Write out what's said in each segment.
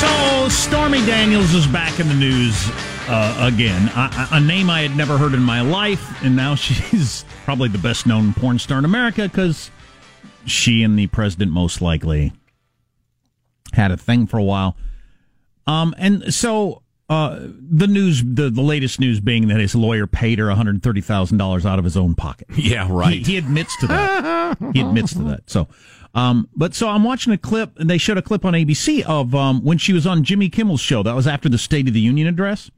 So, Stormy Daniels is back in the news uh, again. I, I, a name I had never heard in my life, and now she's probably the best known porn star in America because she and the president most likely had a thing for a while. Um, and so uh, the news, the, the latest news being that his lawyer paid her one hundred thirty thousand dollars out of his own pocket. Yeah, right. He, he admits to that. he admits to that. So, um, but so I'm watching a clip, and they showed a clip on ABC of um, when she was on Jimmy Kimmel's show. That was after the State of the Union address.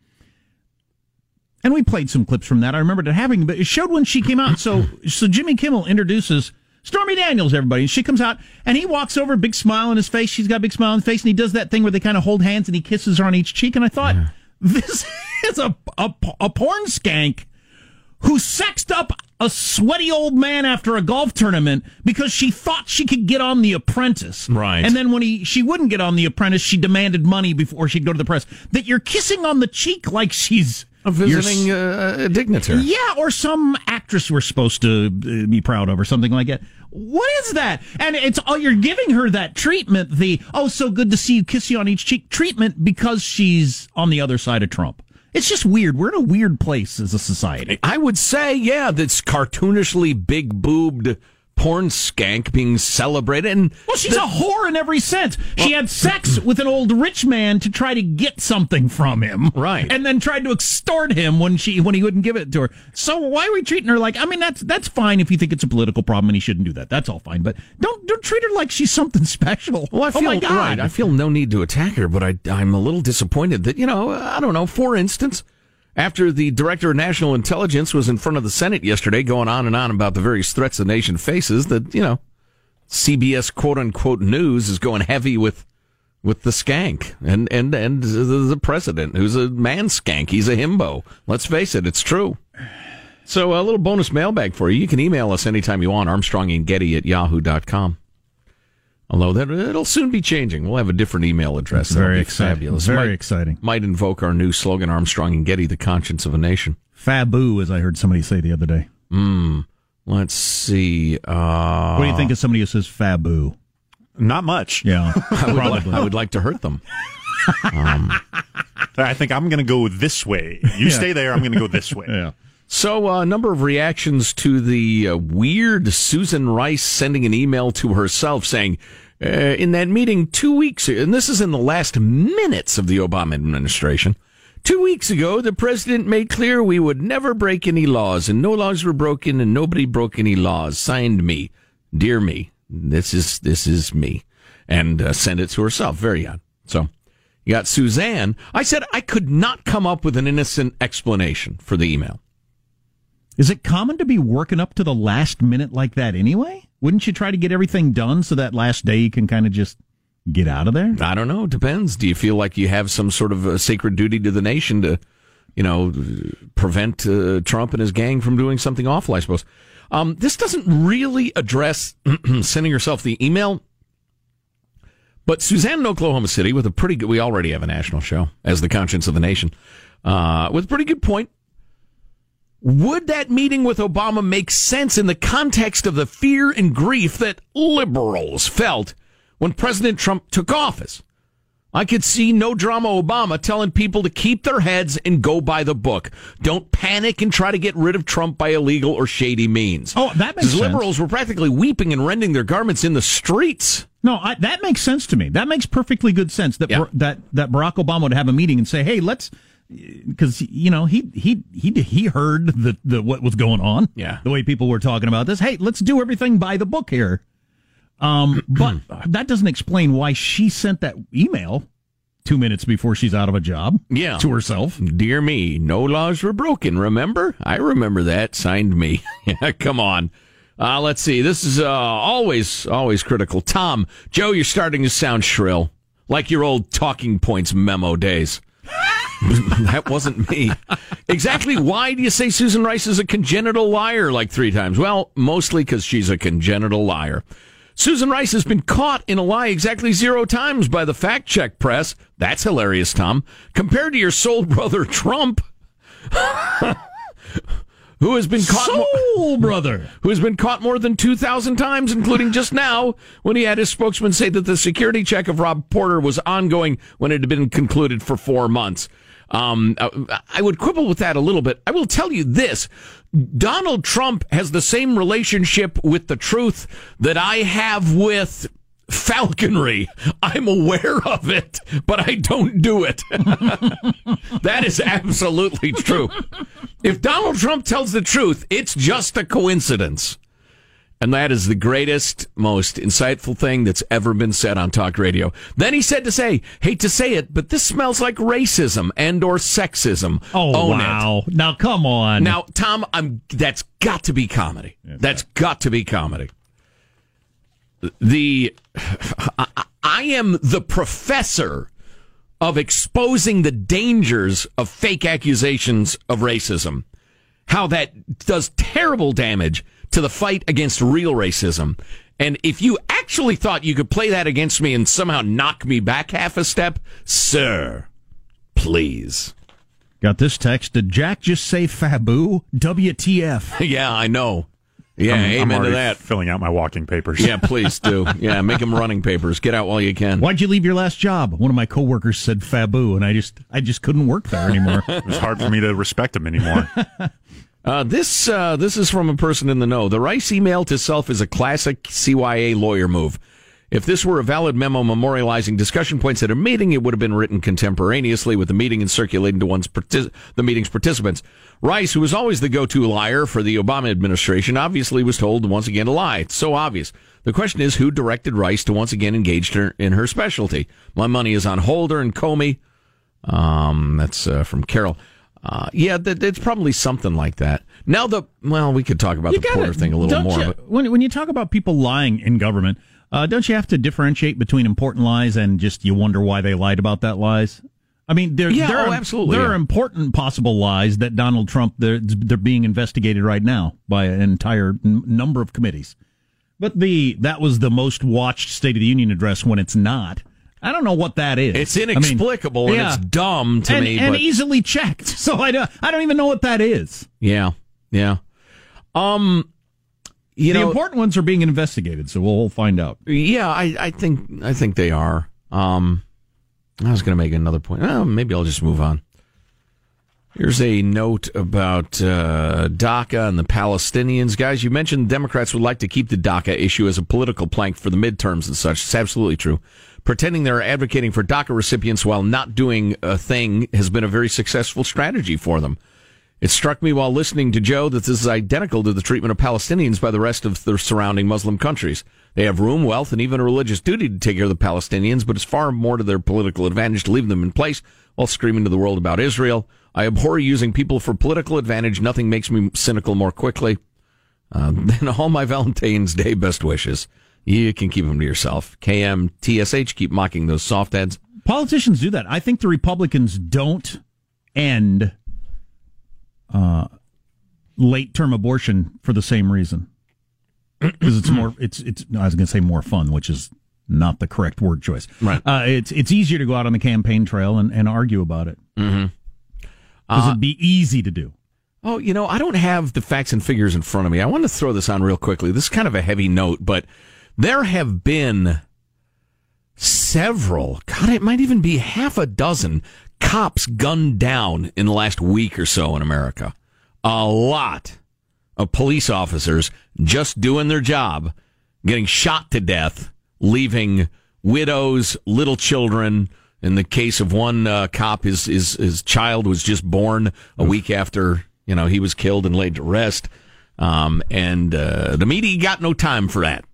And we played some clips from that. I remembered it having, but it showed when she came out. So, so Jimmy Kimmel introduces Stormy Daniels, everybody. And she comes out and he walks over, big smile on his face. She's got a big smile on his face, and he does that thing where they kind of hold hands and he kisses her on each cheek. And I thought, yeah. this is a, a, a porn skank who sexed up a sweaty old man after a golf tournament because she thought she could get on The Apprentice. Right. And then when he she wouldn't get on The Apprentice, she demanded money before she'd go to the press. That you're kissing on the cheek like she's a visiting uh, dignitary. Yeah, or some actress we're supposed to uh, be proud of, or something like that. What is that? And it's oh, you're giving her that treatment. The oh, so good to see you, kiss you on each cheek treatment because she's on the other side of Trump. It's just weird. We're in a weird place as a society. I would say, yeah, that's cartoonishly big boobed porn skank being celebrated. And well, she's the, a whore in every sense. Well, she had sex with an old rich man to try to get something from him, right? And then tried to extort him when she when he wouldn't give it to her. So why are we treating her like? I mean, that's that's fine if you think it's a political problem and he shouldn't do that. That's all fine. But don't don't treat her like she's something special. Well, I feel, oh my God. right. I feel no need to attack her, but I I'm a little disappointed that you know I don't know. For instance after the director of national intelligence was in front of the Senate yesterday going on and on about the various threats the nation faces, that, you know, CBS quote unquote news is going heavy with with the skank and and and the president who's a man skank. He's a himbo. Let's face it, it's true. So a little bonus mailbag for you. You can email us anytime you want, Armstrong and Getty at yahoo.com. Although that it'll soon be changing. We'll have a different email address. That's very exciting. Fabulous. Very might, exciting. Might invoke our new slogan, Armstrong and Getty, the conscience of a nation. Fabu, as I heard somebody say the other day. Hmm. Let's see. Uh, what do you think of somebody who says Fabu? Not much. Yeah, I would, like, I would like to hurt them. Um, I think I'm going to go this way. You stay there. I'm going to go this way. yeah. So, a uh, number of reactions to the uh, weird Susan Rice sending an email to herself saying, uh, in that meeting two weeks and this is in the last minutes of the Obama administration, two weeks ago, the president made clear we would never break any laws, and no laws were broken, and nobody broke any laws. Signed me. Dear me. This is, this is me. And uh, send it to herself. Very odd. So, you got Suzanne. I said I could not come up with an innocent explanation for the email. Is it common to be working up to the last minute like that anyway? Wouldn't you try to get everything done so that last day you can kind of just get out of there? I don't know. It depends. Do you feel like you have some sort of sacred duty to the nation to, you know, prevent uh, Trump and his gang from doing something awful? I suppose. Um, this doesn't really address sending yourself the email. But Suzanne in Oklahoma City with a pretty good, we already have a national show as the conscience of the nation, uh, with a pretty good point. Would that meeting with Obama make sense in the context of the fear and grief that liberals felt when President Trump took office? I could see no drama Obama telling people to keep their heads and go by the book. Don't panic and try to get rid of Trump by illegal or shady means. Oh, that makes sense. Liberals were practically weeping and rending their garments in the streets. No, I, that makes sense to me. That makes perfectly good sense. That Yeah. that that Barack Obama would have a meeting and say, "Hey, let's," because you know he he he he heard the the what was going on. Yeah. the way people were talking about this. Hey, let's do everything by the book here. Um, but that doesn't explain why she sent that email two minutes before she's out of a job. Yeah. to herself. Dear me, no laws were broken, remember? I remember that. Signed me. come on. Uh, let's see. This is uh, always, always critical. Tom, Joe, you're starting to sound shrill, like your old talking points memo days. that wasn't me. Exactly why do you say Susan Rice is a congenital liar like three times? Well, mostly because she's a congenital liar. Susan Rice has been caught in a lie exactly zero times by the fact check press. That's hilarious, Tom. Compared to your soul brother Trump, who has been caught mo- brother. who has been caught more than 2,000 times, including just now when he had his spokesman say that the security check of Rob Porter was ongoing when it had been concluded for four months. Um, I would quibble with that a little bit. I will tell you this. Donald Trump has the same relationship with the truth that I have with falconry. I'm aware of it, but I don't do it. that is absolutely true. If Donald Trump tells the truth, it's just a coincidence. And that is the greatest, most insightful thing that's ever been said on talk radio. Then he said to say, hate to say it, but this smells like racism and or sexism. Oh Own it. wow! Now come on. Now, Tom, I'm that's got to be comedy. That's got to be comedy. The I, I am the professor of exposing the dangers of fake accusations of racism. How that does terrible damage to the fight against real racism. And if you actually thought you could play that against me and somehow knock me back half a step, sir, please. Got this text. Did Jack just say Fabu? WTF? Yeah, I know. Yeah, I'm, I'm to that. filling out my walking papers. Yeah, please do. Yeah, make them running papers. Get out while you can. Why'd you leave your last job? One of my coworkers said Fabu, and I just I just couldn't work there anymore. It was hard for me to respect him anymore. Uh, this uh, this is from a person in the know. The Rice email to self is a classic CYA lawyer move. If this were a valid memo memorializing discussion points at a meeting, it would have been written contemporaneously with the meeting and circulating to one's partic- the meeting's participants. Rice, who was always the go-to liar for the Obama administration, obviously was told once again to lie. It's so obvious. The question is, who directed Rice to once again engage her in her specialty? My money is on Holder and Comey. Um, that's uh, from Carol. Uh, yeah, that, it's probably something like that. Now the well, we could talk about the gotta- Porter thing a little more. you- but when when you talk about people lying in government, uh, don't you have to differentiate between important lies and just you wonder why they lied about that lies? I mean, there, Yeah, there oh, are, absolutely, There yeah. are important possible lies that Donald Trump they're, they're being investigated right now by an entire n- number of committees. But the that was the most watched State of the Union address when it's not. I don't know what that is. It's I mean, inexplicable and it's dumb to and, me. and but easily checked. So I don't, I don't even know what that is. yeah, yeah. Um, You the know, important ones are being investigated, so we'll find out. Yeah, I, I think I think they are. Um, I was going to make another point. Oh, maybe I'll just move on. Here's a note about uh, DACA and the Palestinians. Guys, you mentioned Democrats would like to keep the DACA issue as a political plank for the midterms and such. It's absolutely true. Pretending they're advocating for DACA recipients while not doing a thing has been a very successful strategy for them. It struck me while listening to Joe that this is identical to the treatment of Palestinians by the rest of the surrounding Muslim countries. They have room, wealth, and even a religious duty to take care of the Palestinians, but it's far more to their political advantage to leave them in place while screaming to the world about Israel. I abhor using people for political advantage. Nothing makes me cynical more quickly. Uh, than all my Valentine's Day best wishes. You can keep them to yourself. KMTSH, keep mocking those soft heads. Politicians do that. I think the Republicans don't end uh, late term abortion for the same reason. Because it's more, it's, it's, I was going to say more fun, which is not the correct word choice. Right. Uh, it's, it's easier to go out on the campaign trail and, and argue about it. Mm-hmm. Because it'd be easy to do. Oh, you know, I don't have the facts and figures in front of me. I want to throw this on real quickly. This is kind of a heavy note, but there have been several, God, it might even be half a dozen cops gunned down in the last week or so in America. A lot of police officers just doing their job, getting shot to death, leaving widows, little children. In the case of one uh, cop, his, his his child was just born a week after you know he was killed and laid to rest, um, and uh, the media got no time for that.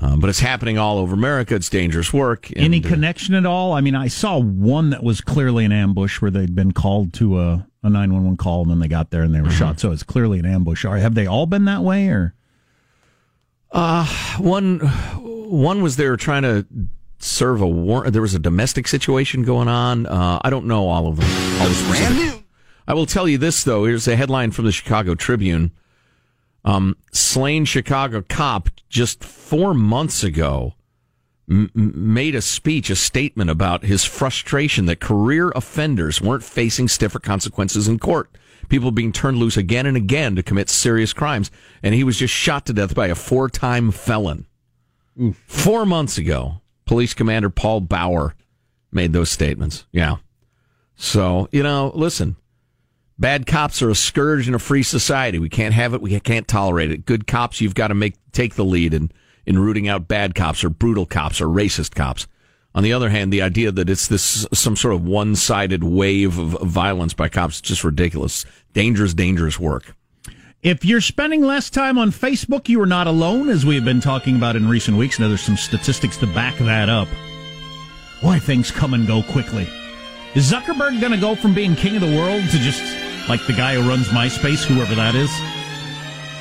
Um, but it's happening all over America. It's dangerous work. And, Any uh, connection at all? I mean, I saw one that was clearly an ambush where they'd been called to a, a 911 call and then they got there and they were shot. So it's clearly an ambush. Are, have they all been that way or? Uh, one one was there trying to serve a warrant. There was a domestic situation going on. Uh, I don't know all of them. All the specifics. I will tell you this though. Here's a headline from the Chicago Tribune. Um, slain Chicago cop just four months ago m- made a speech, a statement about his frustration that career offenders weren't facing stiffer consequences in court. People being turned loose again and again to commit serious crimes. And he was just shot to death by a four time felon. Four months ago, police commander Paul Bauer made those statements. Yeah. So, you know, listen, bad cops are a scourge in a free society. We can't have it. We can't tolerate it. Good cops, you've got to make, take the lead in, in rooting out bad cops or brutal cops or racist cops. On the other hand, the idea that it's this some sort of one-sided wave of, violence by cops is just ridiculous. Dangerous, dangerous work. If you're spending less time on Facebook, you are not alone, as we have been talking about in recent weeks. Now, there's some statistics to back that up. Boy, things come and go quickly. Is Zuckerberg going to go from being king of the world to just like the guy who runs MySpace, whoever that is?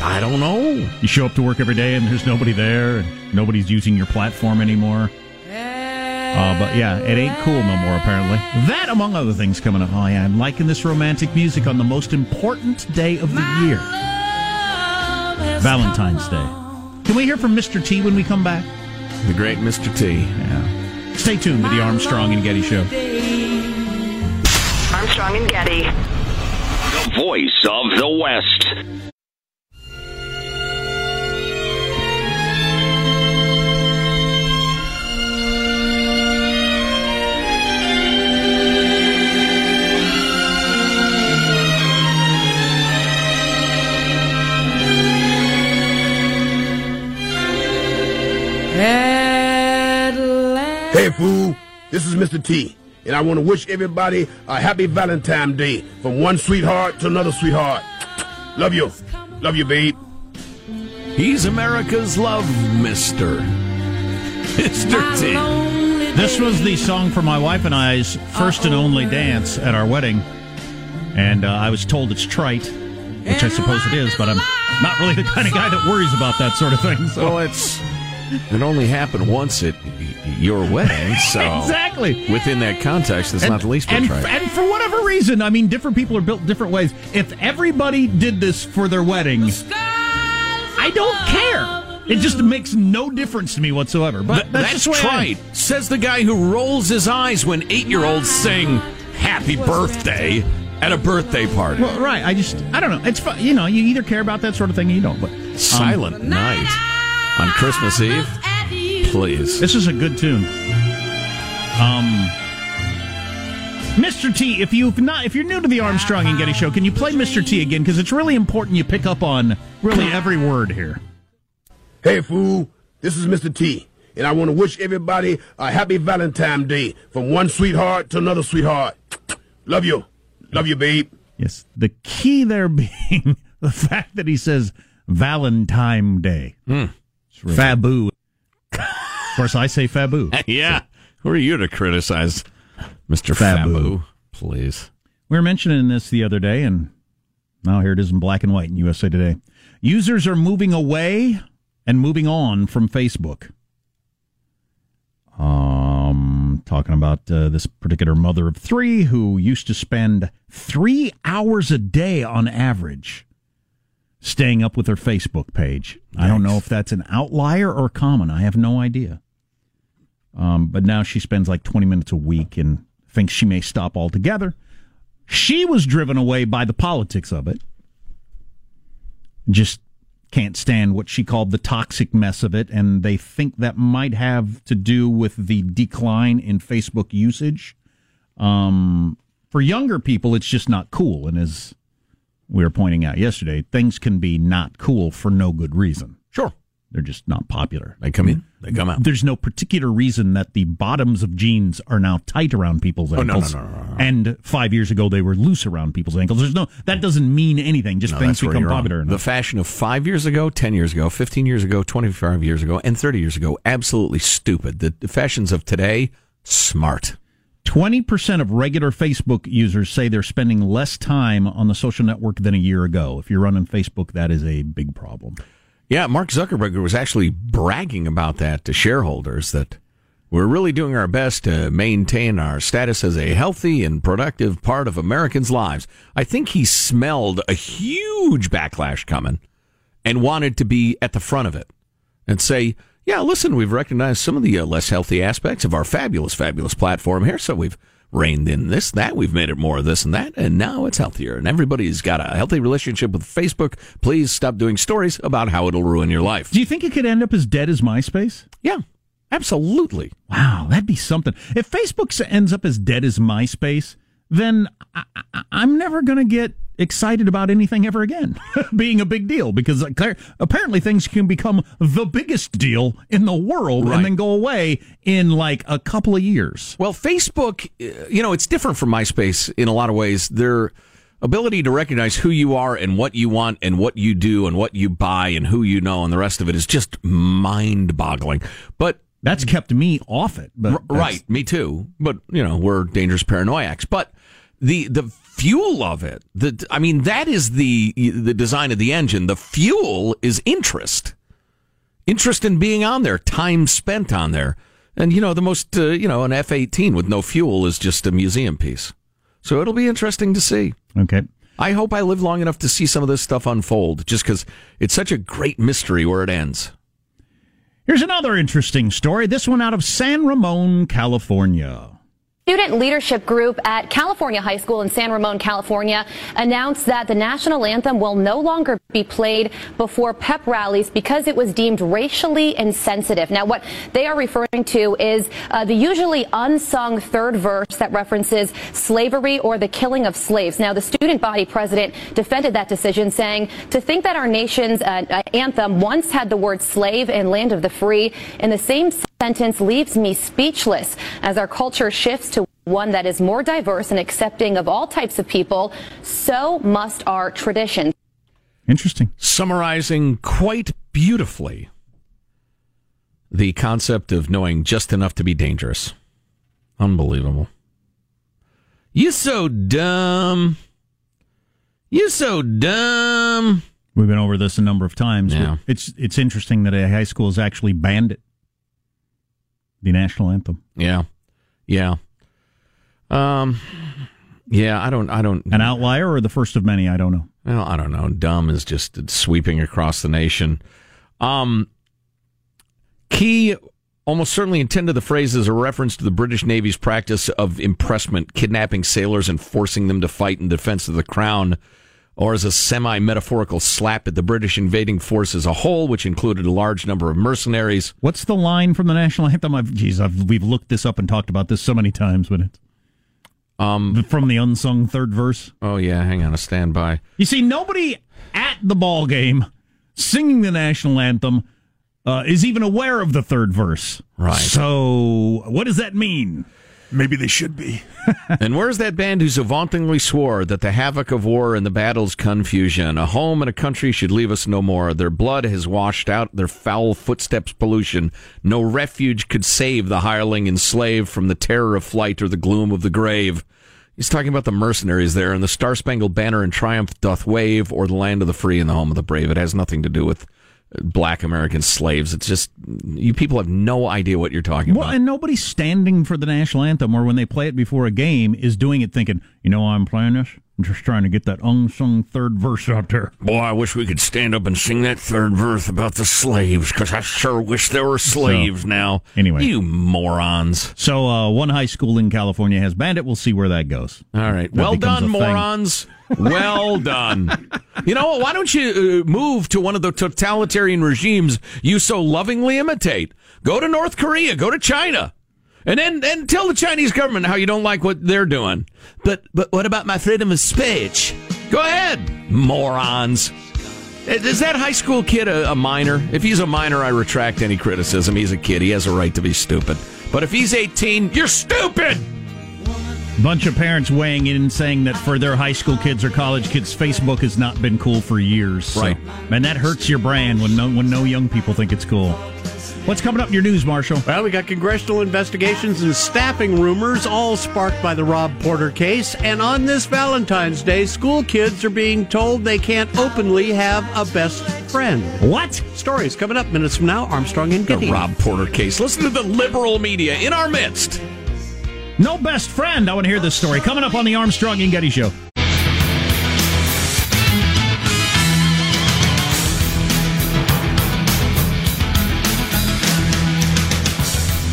I don't know. You show up to work every day and there's nobody there, and nobody's using your platform anymore. Uh, but yeah, it ain't cool no more, apparently. That, among other things, coming up. Oh, yeah, I'm liking this romantic music on the most important day of the year Valentine's Day. Can we hear from Mr. T when we come back? The great Mr. T. Yeah. Stay tuned to the Armstrong and Getty Show. Armstrong and Getty. The voice of the West. Hey, fool, this is Mr. T, and I want to wish everybody a happy Valentine's Day from one sweetheart to another sweetheart. Love you. Love you, babe. He's America's love mister. Mr. T. This was the song for my wife and I's first and only dance at our wedding. And uh, I was told it's trite, which I suppose it is, but I'm not really the kind of guy that worries about that sort of thing. So Well, it's it only happened once at y- your wedding, so Exactly. within that context, it's not the least bit and, trite. and for whatever reason, I mean, different people are built different ways. If everybody did this for their wedding, I don't care. It just makes no difference to me whatsoever. But Th- that's, that's just the way I am. trite, says the guy who rolls his eyes when eight-year-olds sing "Happy Birthday" at a birthday party. Well, right. I just, I don't know. It's fun. You know, you either care about that sort of thing or you don't. But um, Silent Night on Christmas Eve. Please. This is a good tune. Um, Mr. T, if you've not, if you're new to the Armstrong and Getty Show, can you play Mr. T again? Because it's really important you pick up on really every word here. Hey, fool, this is Mr. T, and I want to wish everybody a happy Valentine's Day from one sweetheart to another sweetheart. Love you. Love you, babe. Yes, the key there being the fact that he says Valentine Day. Mm. Fabu. Of course, I say Fabu. yeah. Who are you to criticize Mr. Fabu. Fabu? Please. We were mentioning this the other day, and now here it is in black and white in USA Today. Users are moving away and moving on from Facebook. Um, talking about uh, this particular mother of three who used to spend three hours a day on average staying up with her Facebook page. I don't know if that's an outlier or common. I have no idea. Um, but now she spends like 20 minutes a week and thinks she may stop altogether. She was driven away by the politics of it. Just can't stand what she called the toxic mess of it, and they think that might have to do with the decline in Facebook usage. Um, for younger people, it's just not cool, and as we were pointing out yesterday, things can be not cool for no good reason. Sure. They're just not popular. They come in, mm-hmm. they come out. There's no particular reason that the bottoms of jeans are now tight around people's Oh, no, no, ankles. no, no, no, no. And five years ago they were loose around people's ankles. There's no that doesn't mean anything. Just No, things become popular. The fashion of five years ago, 10 years ago, 15 years ago, 25 years ago, and 30 years ago, absolutely stupid. The, the fashions of today, smart. Twenty percent of regular Facebook users say they're spending less time on the social network than a year ago. If you're running Facebook, that is a big problem. Yeah, Mark Zuckerberg was actually bragging about that to shareholders that we're really doing our best to maintain our status as a healthy and productive part of Americans' lives. I think he smelled a huge backlash coming and wanted to be at the front of it and say, yeah, listen, we've recognized some of the uh, less healthy aspects of our fabulous, fabulous platform here. So we've reined in this, that. We've made it more of this and that. And now it's healthier. And everybody's got a healthy relationship with Facebook. Please stop doing stories about how it'll ruin your life. Do you think it could end up as dead as MySpace? Yeah, absolutely. Wow, that'd be something. If Facebook ends up as dead as MySpace, then I, I, I'm never going to get excited about anything ever again being a big deal because uh, apparently things can become the biggest deal in the world Right. and then go away in like a couple of years. Well, Facebook, uh, you know, it's different from MySpace in a lot of ways. Their ability to recognize who you are and what you want and what you do and what you buy and who you know and the rest of it is just mind boggling. But That's kept me off it. But right, me too. But you know, we're dangerous paranoiacs. But the the fuel of it, the I mean, that is the the design of the engine. The fuel is interest, interest in being on there, time spent on there, and you know, the most uh, you know, an F eighteen with no fuel is just a museum piece. So it'll be interesting to see. Okay. I hope I live long enough to see some of this stuff unfold, just because it's such a great mystery where it ends. Here's another interesting story. This one out of San Ramon, California. Student leadership group at California High School in San Ramon, California announced that the national anthem will no longer be played before pep rallies because it was deemed racially insensitive. Now, what they are referring to is uh, the usually unsung third verse that references slavery or the killing of slaves. Now, the student body president defended that decision, saying to think that our nation's uh, uh, anthem once had the word slave and land of the free in the same sentence leaves me speechless as our culture shifts to one that is more diverse and accepting of all types of people. So must our traditions. Interesting. Summarizing quite beautifully the concept of knowing just enough to be dangerous. Unbelievable. You so dumb. You so dumb. We've been over this a number of times. Yeah. It's it's interesting that a high school has actually banned it. The national anthem. Yeah. Yeah. Um yeah, I don't I don't An outlier or the first of many, I don't know. Well, I don't know. Dumb is just sweeping across the nation. Um, Key, almost certainly intended the phrase as a reference to the British Navy's practice of impressment, kidnapping sailors and forcing them to fight in defense of the crown. or as a semi metaphorical slap at the British invading force as a whole, which included a large number of mercenaries. What's the line from the national anthem? I've, geez, I've, we've looked this up and talked about this so many times, but it's Um, from the unsung third verse. oh, yeah, hang on a standby. You see, nobody at the ball game singing the national anthem uh, is even aware of the third verse. Right. So, what does that mean? Maybe they should be. and where's that band who so vauntingly swore that the havoc of war and the battle's confusion, a home and a country should leave us no more? Their blood has washed out their foul footsteps pollution. No refuge could save the hireling and slave from the terror of flight or the gloom of the grave. He's talking about the mercenaries there, and the Star Spangled Banner in triumph doth wave, or the land of the free and the home of the brave. It has nothing to do with black American slaves. It's just, you people have no idea what you're talking Well, about. Well, and nobody standing for the national anthem or when they play it before a game is doing it thinking, you know, I'm playing this. I'm just trying to get that unsung third verse out there. Boy, I wish we could stand up and sing that third verse about the slaves, because I sure wish there were slaves now. anyway. You morons. So, uh, one high school in California has banned it. We'll see where that goes. All right. That well done, morons. thing. Well done. You know what? Why don't you uh, move to one of the totalitarian regimes you so lovingly imitate? Go to North Korea, go to China. And then, then tell the Chinese government how you don't like what they're doing. But, but what about my freedom of speech? Go ahead, morons. Is that high school kid a, a minor? If he's a minor, I retract any criticism. He's a kid. He has a right to be stupid. But if he's 18, you're stupid! Bunch of parents weighing in and saying that for their high school kids or college kids, Facebook has not been cool for years. So- Right. and that hurts your brand when no when no young people think it's cool. What's coming up in your news, Marshall? Well, we got congressional investigations and staffing rumors, all sparked by the Rob Porter case. And on this Valentine's Day, school kids are being told they can't openly have a best friend. What? Stories coming up minutes from now. Armstrong and The Rob Porter case. Listen to the liberal media in our midst. No best friend. I want to hear this story. Coming up on the Armstrong and Getty Show.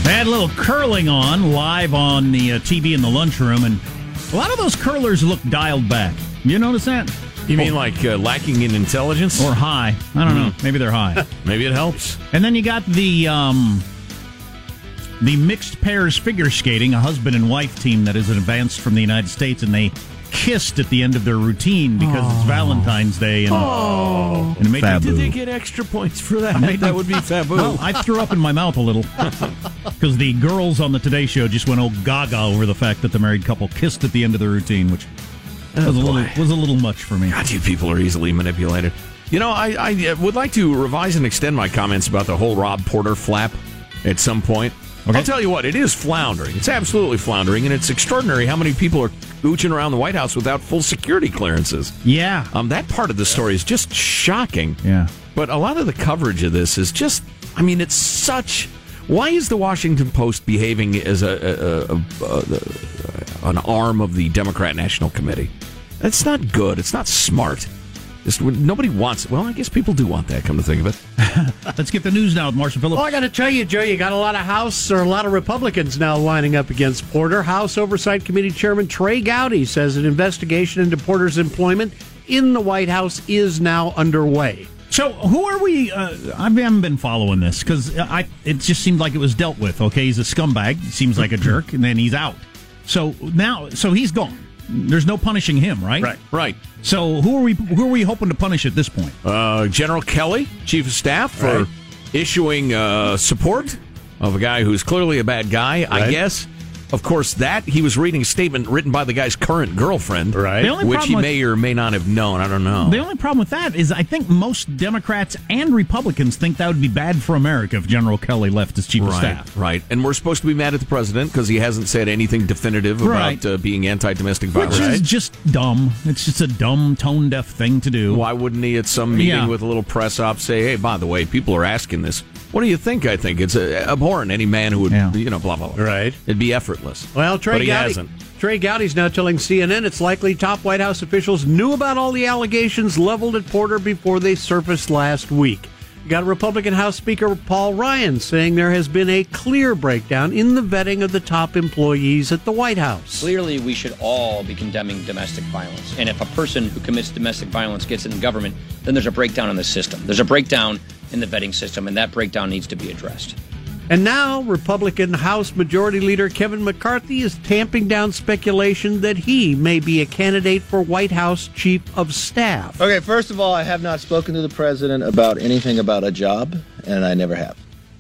They had a little curling on live on the uh, TV in the lunchroom, and a lot of those curlers look dialed back. You notice that? You mean like uh, lacking in intelligence? Or high? I don't know. Maybe they're high. Maybe it helps. And then you got the um, the mixed pairs figure skating, a husband and wife team that is advanced from the United States, and they kissed at the end of their routine because it's Valentine's Day. And, Oh. and it made Did they get extra points for that? made that would be fabulous. Well, I threw up in my mouth a little because the girls on the Today Show just went oh gaga over the fact that the married couple kissed at the end of the routine, which was a little was a little much for me. God, you people are easily manipulated. You know, I, I uh, would like to revise and extend my comments about the whole Rob Porter flap at some point. I'll tell you what, it is floundering. It's absolutely floundering, and it's extraordinary how many people are ooching around the White House without full security clearances. Yeah, Um, that part of the story is just shocking. yeah. But a lot of the coverage of this is just, I mean, it's such. Why is the Washington Post behaving as a, a, a, a, a an arm of the Democrat National Committee? That's not good. It's not smart. Just, nobody wants. Well, I guess people do want that. Come to think of it, Let's get the news now with Marshall Phillips. Well, I got to tell you, Joe, you got a lot of House or a lot of Republicans now lining up against Porter. House Oversight Committee Chairman Trey Gowdy says an investigation into Porter's employment in the White House is now underway. So who are we? Uh, I haven't been following this because I it just seemed like it was dealt with. Okay, he's a scumbag. Seems like a jerk, and then he's out. So now, so he's gone. There's no punishing him, right? Right. right? So who are we? Who are we hoping to punish at this point? Uh, General Kelly, Chief of Staff, for Right. issuing uh, support of a guy who's clearly a bad guy. I guess. Of course, that he was reading a statement written by the guy's current girlfriend, Right. Which he with- may or may not have known. I don't know. The only problem with that is I think most Democrats and Republicans think that would be bad for America if General Kelly left as chief of Right, staff. right. And we're supposed to be mad at the president because he hasn't said anything definitive Right. about uh, being anti-domestic violence. Which violence. is just dumb. It's just a dumb, tone deaf thing to do. Why wouldn't he at some meeting Yeah. with a little press op say, "Hey, by the way, people are asking this. What do you think? I think it's uh, abhorrent. Any man who would, Yeah. you know, blah blah blah. Right. It'd be effortless. Well, Trey but he Gowdy, hasn't. Trey Gowdy's now telling CNN it's likely top White House officials knew about all the allegations leveled at Porter before they surfaced last week. got Republican House Speaker Paul Ryan saying there has been a clear breakdown in the vetting of the top employees at the White House. Clearly, we should all be condemning domestic violence. And if a person who commits domestic violence gets in government, then there's a breakdown in the system. There's a breakdown in the vetting system, and that breakdown needs to be addressed. And now, Republican House Majority Leader Kevin McCarthy is tamping down speculation that he may be a candidate for White House Chief of Staff. Okay, first of all, I have not spoken to the president about anything about a job, and I never have.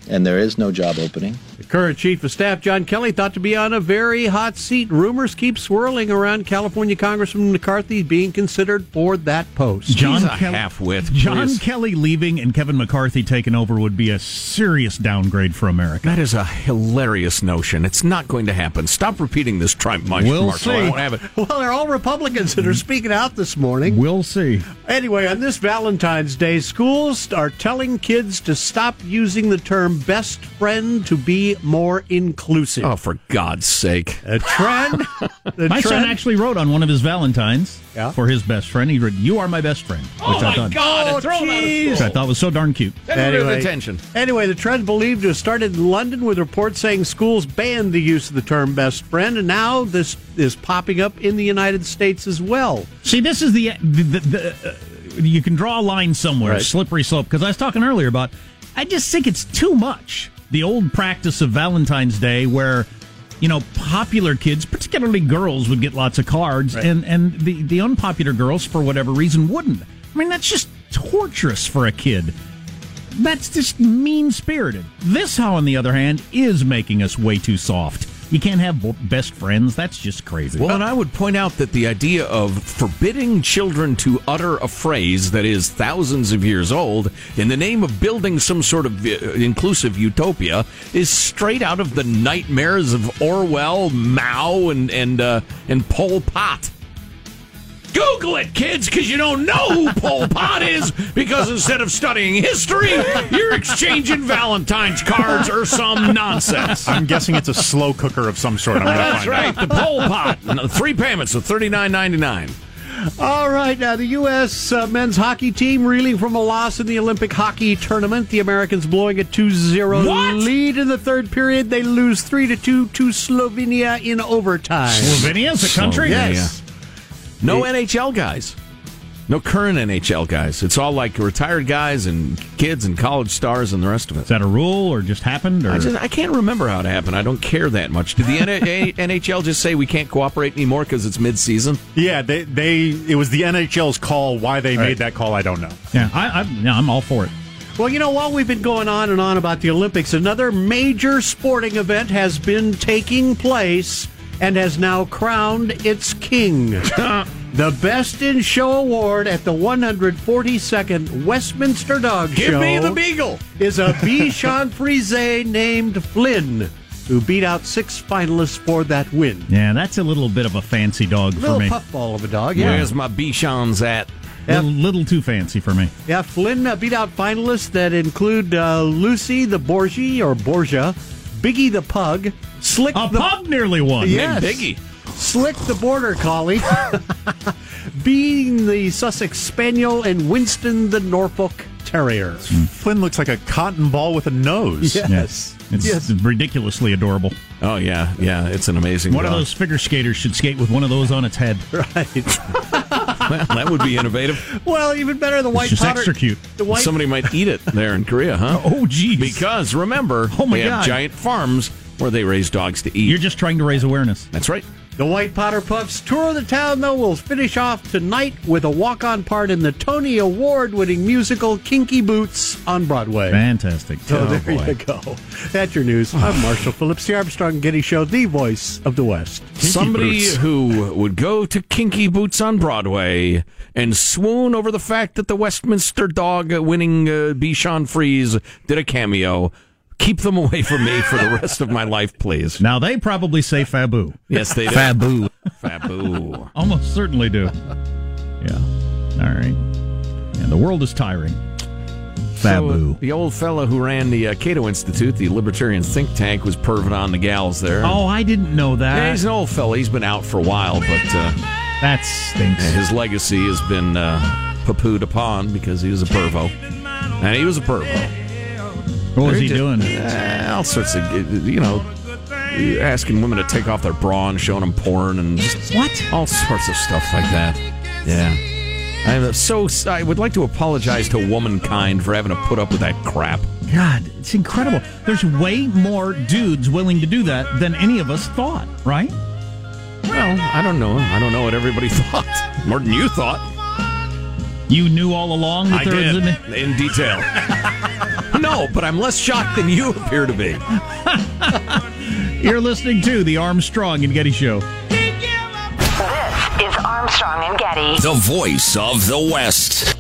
And there is no job opening. The current Chief of Staff, John Kelly, thought to be on a very hot seat. Rumors keep swirling around California Congressman McCarthy being considered for that post. John He's a Kelly, half-wit, John please. Kelly leaving and Kevin McCarthy taking over would be a serious downgrade for America. That is a hilarious notion. It's not going to happen. Stop repeating this Trump Marshall. We'll Marshall. I see. won't have it. Well, they're all Republicans that are mm-hmm. speaking out this morning. We'll see. Anyway, on this Valentine's Day, schools are telling kids to stop using the term best friend to be more inclusive. Oh, for God's sake. A trend. the My son actually wrote on one of his Valentines Yeah? for his best friend. He wrote, "You are my best friend," which Oh, I my thought, God. Oh, throw him out of jeez. which I thought was so darn cute. Anyway. attention. Anyway, the trend believed to have started in London with reports saying schools banned the use of the term best friend, and now this is popping up in the United States as well. See, this is the the, the, the uh, you can draw a line somewhere, Right. slippery slope. Because I was talking earlier about, I just think it's too much. The old practice of Valentine's Day, where you know popular kids, particularly girls, would get lots of cards, and and the the unpopular girls, for whatever reason, wouldn't. I mean, that's just torturous for a kid. That's just mean spirited. This, how on the other hand, is making us way too soft. You can't have best friends. That's just crazy. Well, and I would point out that the idea of forbidding children to utter a phrase that is thousands of years old in the name of building some sort of uh, inclusive utopia is straight out of the nightmares of Orwell, Mao, and and uh, and Pol Pot. Google it, kids, because you don't know who Pol Pot is. Because instead of studying history, you're exchanging Valentine's cards or some nonsense. I'm guessing it's a slow cooker of some sort. I'm going to That's find right, out. the Pol Pot. Three payments of thirty nine ninety nine. All right, now the U.S. Uh, men's hockey team reeling from a loss in the Olympic hockey tournament. The Americans blowing a 2-0 lead in the third period. They lose 3 to 2 to Slovenia in overtime. Slovenia's a country. Yes. No NHL guys. No current NHL guys. It's all like retired guys and kids and college stars and the rest of it. Is that a rule or just happened? Or I just I can't remember how it happened. I don't care that much. Did the N- NHL just say we can't cooperate anymore because it's mid-season? Yeah, they, they it was the NHL's call. Why they made that call, I don't know. yeah, I, I, yeah, I'm all for it. Well, you know, while we've been going on and on about the Olympics, another major sporting event has been taking place and has now crowned its king. the Best in Show Award at the 142nd Westminster Dog Give Show Give me the beagle. is a Bichon Frise named Flynn, who beat out six finalists for that win. Yeah, that's a little bit of a fancy dog A for little me. puffball of a dog, yeah. Where's my Bichons at? Yeah. Little, little too fancy for me. Yeah, Flynn uh, beat out finalists that include uh, Lucy the Borgie or Borgia, Biggie the Pug, Slick A the pug nearly won. Yes. Biggie. Slick the Border Collie, Bean the Sussex Spaniel, and Winston the Norfolk Terrier. Flynn looks like a cotton ball with a nose. Yes. It's Yes. ridiculously adorable. Oh yeah, yeah. It's an amazing. One of those figure skaters should skate with one of those on its head. Right. Well, that would be innovative. well, even better, the white just powder. extra cute. The white Somebody might eat it there in Korea, huh? Oh, geez. Because remember, Oh, my they have God. giant farms where they raise dogs to eat. You're just trying to raise awareness. That's right. The White Powder Puffs tour of the town, though, will finish off tonight with a walk on part in the Tony Award winning musical Kinky Boots on Broadway. Fantastic. So there you go. That's your news. I'm Marshall Phillips, the Armstrong Getty Show, the voice of the West. Somebody boots. who would go to Kinky Boots on Broadway and swoon over the fact that the Westminster dog winning uh, Bichon Frise did a cameo. Keep them away from me for the rest of my life, please. Now they probably say Fabu. Yes, they do. Fabu. Fabu. Almost certainly do. Yeah. All right. And the world is tiring. So, uh, Fabu. the old fellow who ran the uh, Cato Institute, the libertarian think tank, was perving on the gals there. oh, I didn't know Yeah, that. he's an old fellow. He's been out for a while, but uh, that stinks. his legacy has been uh, poo-pooed upon because he was a pervo. and he was a perv. What was he Did- doing? uh, all sorts of, you know, asking women to take off their bra and showing them porn and just what? All sorts of stuff like that. Yeah. I'm so. I would like to apologize to womankind for having to put up with that crap. God, it's incredible. There's way more dudes willing to do that than any of us thought, right? Well, I don't know. I don't know what everybody thought. More than you thought. You knew all along that I there did was an. in detail. no, but I'm less shocked than you appear to be. You're listening to the Armstrong and Getty Show. This is Armstrong and Getty. The voice of the West.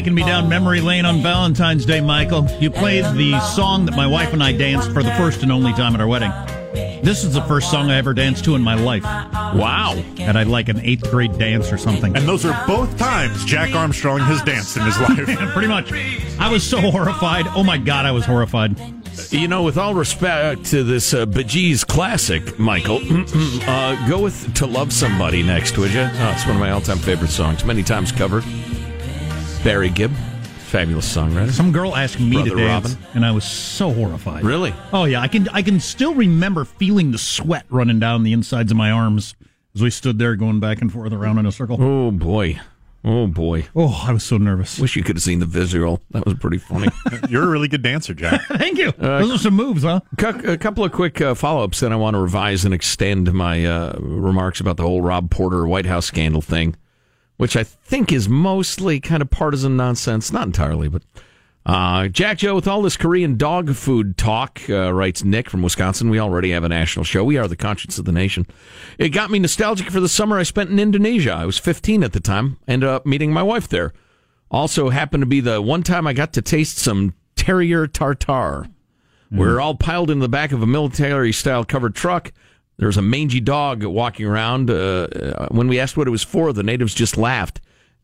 Taking me down memory lane on Valentine's Day, Michael. You played the song that my wife and I danced for the first and only time at our wedding. This is the first song I ever danced to in my life. Wow. And I'd like an eighth grade dance or something. And those are both times Jack Armstrong has danced in his life. Pretty much. I was so horrified. Oh my God, I was horrified. You know, with all respect to this uh, Bee Gees classic, Michael, uh, go with "To Love Somebody" next, would you? Oh, it's one of my all-time favorite songs, many times covered. Barry Gibb, fabulous songwriter. Some girl asked me Brother to dance, Robin. and I was so horrified. Really? Oh yeah, I can I can still remember feeling the sweat running down the insides of my arms as we stood there going back and forth around in a circle. Oh boy, oh boy. Oh, I was so nervous. Wish you could have seen the visual. That was pretty funny. You're a really good dancer, Jack. Thank you. Uh, Those are some moves, huh? Cou- A couple of quick uh, follow-ups, then I want to revise and extend my uh, remarks about the whole Rob Porter White House scandal thing, which I think is mostly kind of partisan nonsense. Not entirely, but uh, Jack Joe, with all this Korean dog food talk, uh, writes Nick from Wisconsin. We already have a national show. We are the conscience of the nation. It got me nostalgic for the summer I spent in Indonesia. I was 15 at the time. Ended up meeting my wife there. Also happened to be the one time I got to taste some terrier tartare. We were all piled in the back of a military style covered truck. There was a mangy dog walking around. Uh, uh, when we asked what it was for, the natives just laughed.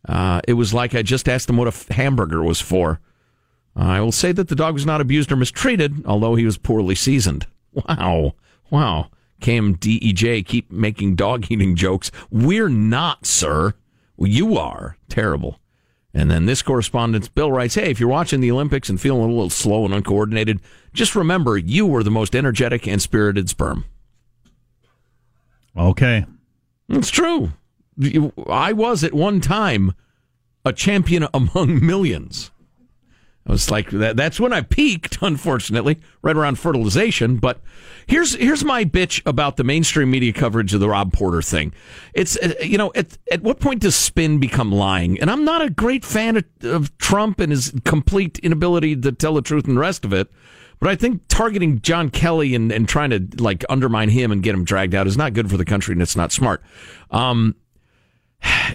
Uh, it was like I just asked them what a f- hamburger was for. I will say that the dog was not abused or mistreated, although he was poorly seasoned. Wow. Wow. Cam DEJ keep making dog eating jokes. We're not, sir. You are. Terrible. And then this correspondence, Bill writes, Hey, if you're watching the Olympics and feeling a little slow and uncoordinated, just remember you were the most energetic and spirited sperm. Okay. It's true. I was at one time a champion among millions. I was like that, that's when I peaked, unfortunately, right around fertilization. But here's here's my bitch about the mainstream media coverage of the Rob Porter thing. It's uh, you know at at what point does spin become lying? And I'm not a great fan of, of Trump and his complete inability to tell the truth and the rest of it. But I think targeting John Kelly and, and trying to like undermine him and get him dragged out is not good for the country and it's not smart. Um,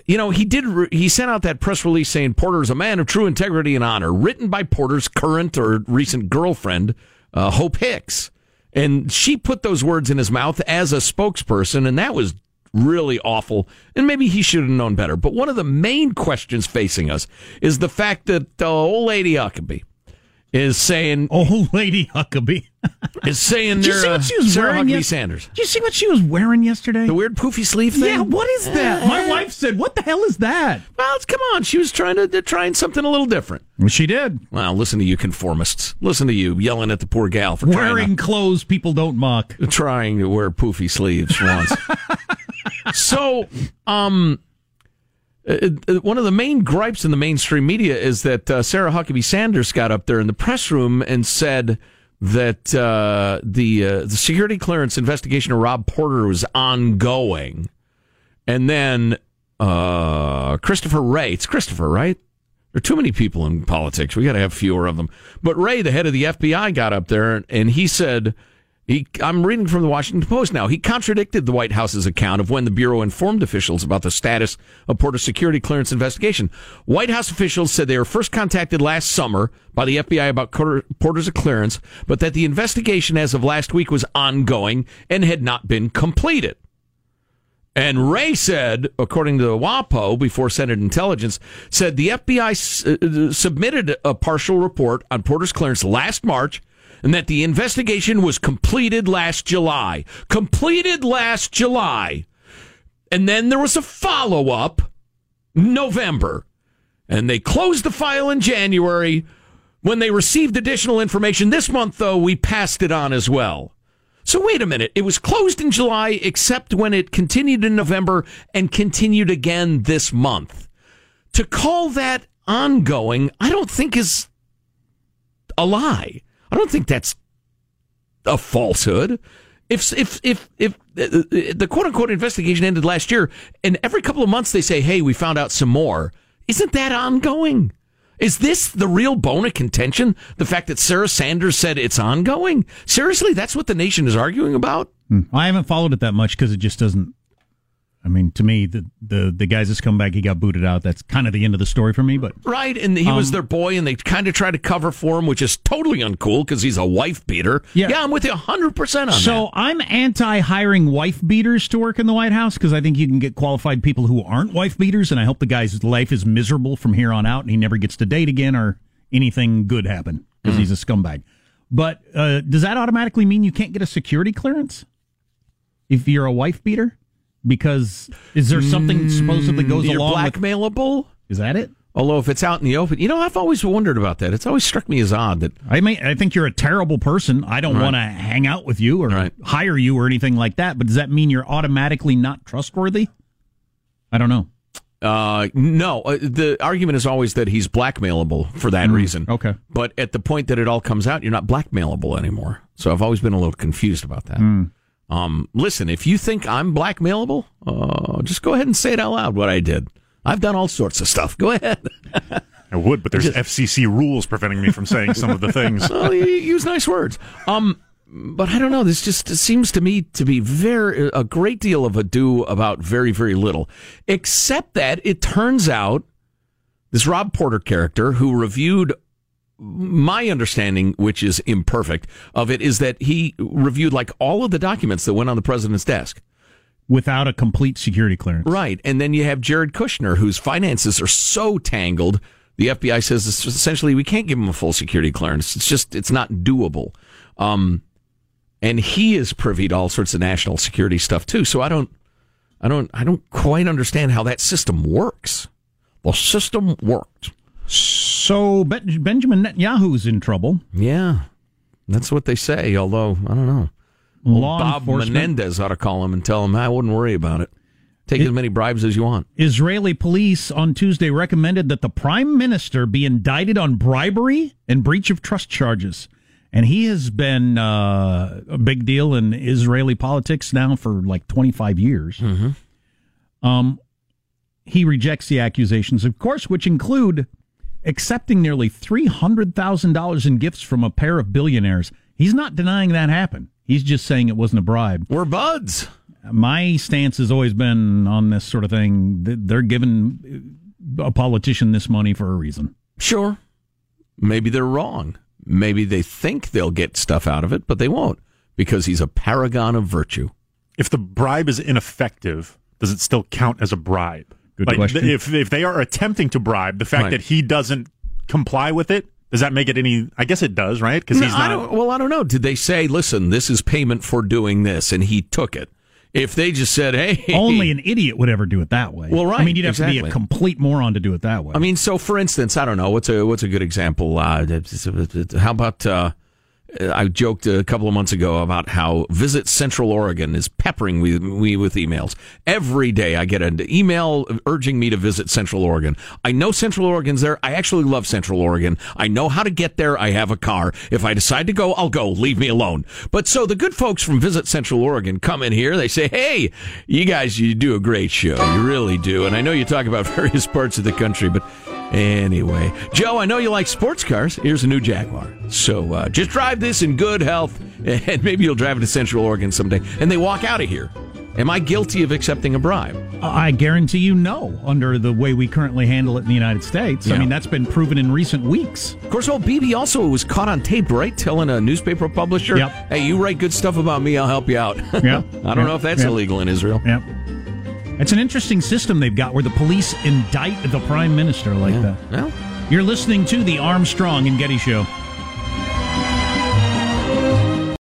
you know, he did. Re- he sent out that press release saying Porter is a man of true integrity and honor, written by Porter's current or recent girlfriend, uh, Hope Hicks, and she put those words in his mouth as a spokesperson, and that was really awful. And maybe he should have known better. But one of the main questions facing us is the fact that the old lady Huckabee is saying, "Old lady Huckabee." is saying Did you they're see what uh, she was Sarah wearing Huckabee yes- Sanders. Did you see what she was wearing yesterday? The weird poofy sleeve thing. Yeah, what is that? My wife said, "What the hell is that?" Well, it's, come on. She was trying to trying something a little different. Well, she did. Well, listen to you conformists. Listen to you yelling at the poor gal for Wearing clothes people don't mock. trying to, wear poofy sleeves once. so, um, uh, uh, one of the main gripes in the mainstream media is that uh, Sarah Huckabee Sanders got up there in the press room and said that uh, the uh, the security clearance investigation of Rob Porter was ongoing, and then uh, Christopher Wray. It's Christopher, right? There are too many people in politics. We got to have fewer of them. But Wray, the head of the FBI, got up there and he said He, I'm reading from the Washington Post now. He contradicted the White House's account of when the Bureau informed officials about the status of Porter's security clearance investigation. White House officials said they were first contacted last summer by the FBI about Porter's clearance, but that the investigation as of last week was ongoing and had not been completed. And Wray said, according to the WAPO, before Senate Intelligence, said the FBI s- uh, submitted a partial report on Porter's clearance last March and that the investigation was completed last July. Completed last July. And then there was a follow up November. And they closed the file in January. When they received additional information this month, though, we passed it on as well. So wait a minute. It was closed in July, except when it continued in November and continued again this month. To call that ongoing, I don't think is a lie. I don't think that's a falsehood. If if if if the quote unquote investigation ended last year, and every couple of months they say, "Hey, we found out some more," isn't that ongoing? Is this the real bone of contention? The fact that Sarah Sanders said it's ongoing? Seriously, that's what the nation is arguing about? Hmm. I haven't followed it that much because it just doesn't I mean, to me, the the the guys that's come back, he got booted out. That's kind of the end of the story for me. But right, and he um, was their boy, and they kind of tried to cover for him, which is totally uncool because he's a wife beater. Yeah, yeah, I'm with you 100 percent on so that. So I'm anti hiring wife beaters to work in the White House because I think you can get qualified people who aren't wife beaters, and I hope the guy's life is miserable from here on out, and he never gets to date again or anything good happen because mm-hmm. he's a scumbag. But uh, does that automatically mean you can't get a security clearance if you're a wife beater? Because is there something supposedly goes You're along blackmailable? With, is that it? Although if it's out in the open, you know, I've always wondered about that. It's always struck me as odd that I mean, I think you're a terrible person. I don't right. want to hang out with you or right. hire you or anything like that. But does that mean you're automatically not trustworthy? I don't know. Uh, no, uh, the argument is always that he's blackmailable for that mm, reason. Okay. But at the point that it all comes out, you're not blackmailable anymore. So I've always been a little confused about that. Mm. Um, listen, if you think I'm blackmailable, uh, just go ahead and say it out loud what I did. I've done all sorts of stuff. Go ahead. I would, but there's just, FCC rules preventing me from saying some of the things. well, you use nice words. Um, but I don't know. This just seems to me to be very a great deal of ado about very very little, except that it turns out this Rob Porter character who reviewed my understanding, which is imperfect, of it is that he reviewed like all of the documents that went on the president's desk without a complete security clearance. Right. And then you have Jared Kushner, whose finances are so tangled. The FBI says essentially we can't give him a full security clearance. It's just, it's not doable. Um, and he is privy to all sorts of national security stuff too. So I don't, I don't, I don't quite understand how that system works. The system worked. So Benjamin Netanyahu's in trouble. Yeah, that's what they say. Although I don't know. Law Bob Menendez ought to call him and tell him I wouldn't worry about it. Take it, as many bribes as you want. Israeli police on Tuesday recommended that the prime minister be indicted on bribery and breach of trust charges. And he has been uh, a big deal in Israeli politics now for like 25 years. Mm-hmm. Um, he rejects the accusations, of course, which include accepting nearly $300,000 in gifts from a pair of billionaires. He's not denying that happened. He's just saying it wasn't a bribe. We're buds. My stance has always been on this sort of thing. They're giving a politician this money for a reason. Sure. Maybe they're wrong. Maybe they think they'll get stuff out of it, but they won't because he's a paragon of virtue. If the bribe is ineffective, does it still count as a bribe? Good like, question. If if they are attempting to bribe, the fact right. that he doesn't comply with it does that make it any? I guess it does, right? Because he's not. I well, I don't know. Did they say, "Listen, this is payment for doing this," and he took it? If they just said, "Hey," only an idiot would ever do it that way. Well, right. I mean, you'd have exactly. to be a complete moron to do it that way. I mean, so for instance, I don't know what's a what's a good example. Uh, how about uh, Uh, I joked a couple of months ago about how Visit Central Oregon is peppering me with emails. Every day I get an email urging me to visit Central Oregon. I know Central Oregon's there. I actually love Central Oregon. I know how to get there. I have a car. If I decide to go, I'll go. Leave me alone. But so the good folks from Visit Central Oregon come in here. They say, hey, you guys, you do a great show. You really do. And I know you talk about various parts of the country, but Anyway, Joe, I know you like sports cars. Here's a new Jaguar. So uh, just drive this in good health, and maybe you'll drive it to Central Oregon someday. And they walk out of here. Am I guilty of accepting a bribe? I guarantee you no, under the way we currently handle it in the United States. I mean, that's been proven in recent weeks. Of course, old Bibi also was caught on tape, right? Telling a newspaper publisher, Yep. hey, you write good stuff about me, I'll help you out. Yeah. I don't know if that's Yeah. illegal in Israel. Yep. It's an interesting system they've got where the police indict the prime minister like that. Well, You're listening to the Armstrong and Getty Show.